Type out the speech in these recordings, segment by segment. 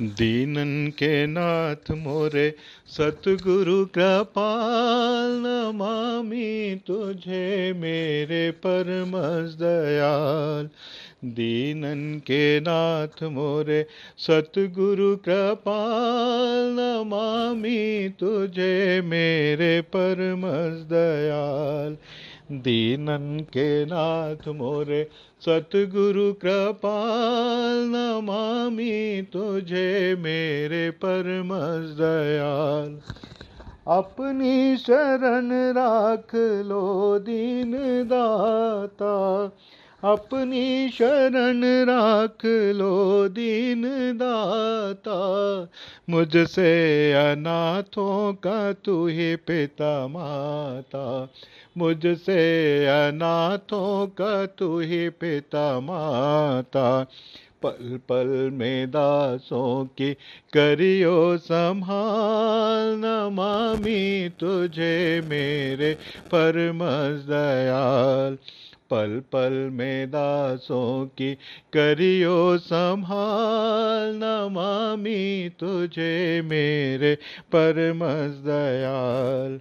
दीनन के नाथ मोरे, सतगुरु कृपाल नमामि तुझे मेरे परमस दयाल। दीनन के नाथ मोरे, सतगुरु कृपाल नमामि तुझे मेरे परमस दयाल। दीनन के नाथ मोरे, सतगुरु कृपाल नमामि तुझे मेरे परम दयाल। अपनी शरण राख लो दीन दाता अपनी शरण राख लो दीन दाता मुझसे अनाथों का तू ही पिता माता। मुझसे अनाथों का तू ही पिता माता। पल पल में दासों की करियो संभाल नमामि तुझे मेरे परमस दयाल। पल पल में दासों की करियो संभाल। नमामि तुझे मेरे परमस दयाल।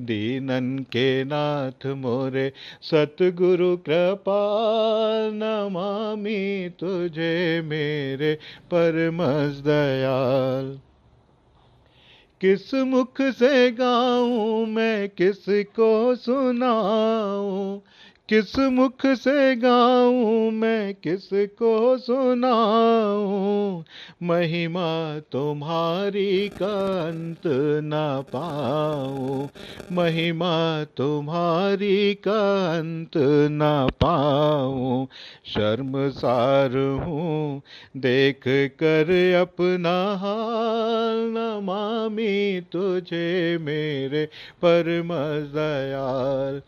दीनन के नाथ मोरे सतगुरु कृपाल। नमामि तुझे मेरे परमस दयाल। किस मुख से गाऊं, मैं किसको सुनाऊं? किस मुख से गाऊं, मैं किसको सुनाऊं? महिमा तुम्हारी का अंत न पाऊँ। महिमा तुम्हारी का अंत न पाऊँ। शर्मसार हूँ, देख कर अपना हाल न मामी तुझे मेरे परमस दयाल।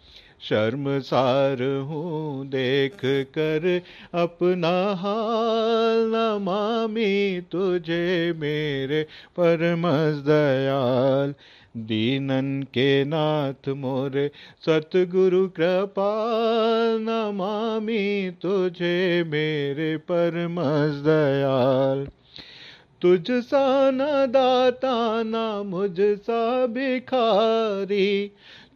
शर्मसार हूँ, देख कर अपना हाल नमामि तुझे मेरे परमस दयाल। दीनन के नाथ मोरे, सतगुरु कृपाल नमामि तुझे मेरे परमस दयाल। तुझ सा न दाता न मुझ सा भिखारी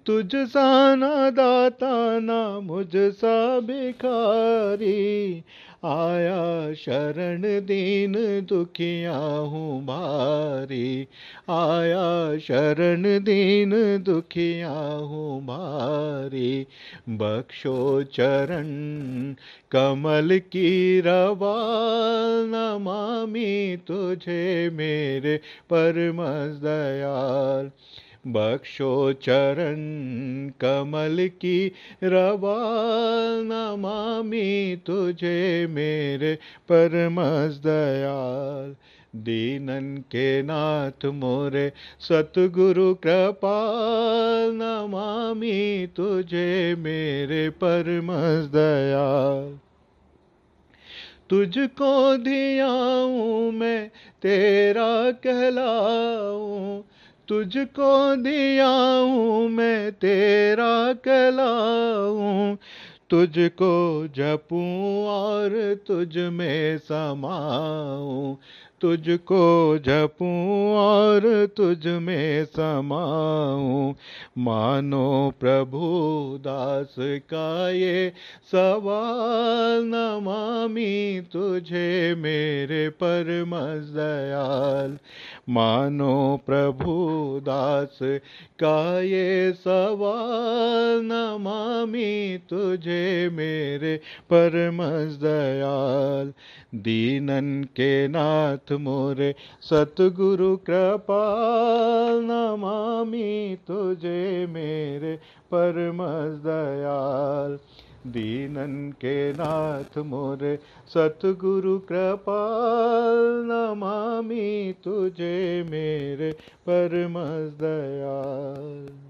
तुझ सा न दाता न मुझ सा भिखारी। आया शरण दीन दुखिया हूँ भारी। आया शरण दीन दुखिया हूँ भारी। बख्शो चरण कमल की रवाल नमामि तुझे मेरे परमस दयाल। बख्शो चरण कमल की रवाल नमामि तुझे मेरे परमस दयाल। दीनन के नाथ मोरे सतगुरु कृपाल, नमामि तुझे मेरे परमस दयाल। तुझको दियाऊं मैं, तेरा कहलाऊं तुझको दिया हूँ मैं तेरा कहलाऊँ। तुझको जपूँ और तुझ में समाऊँ। तुझको जपूँ और तुझ में समाऊँ। मानो प्रभु दास का ये सवाल नमामि तुझे मेरे परमस दयाल। मानो प्रभु दास का ये सवाल नमामि तुझे मेरे परमस दयाल, दीनन के नाथ मोरे, सतगुरु कृपाल, नमामि तुझे मेरे परमस दयाल, दीनन के नाथ मोरे, सतगुरु कृपाल, नमामि तुझे मेरे परमस दयाल।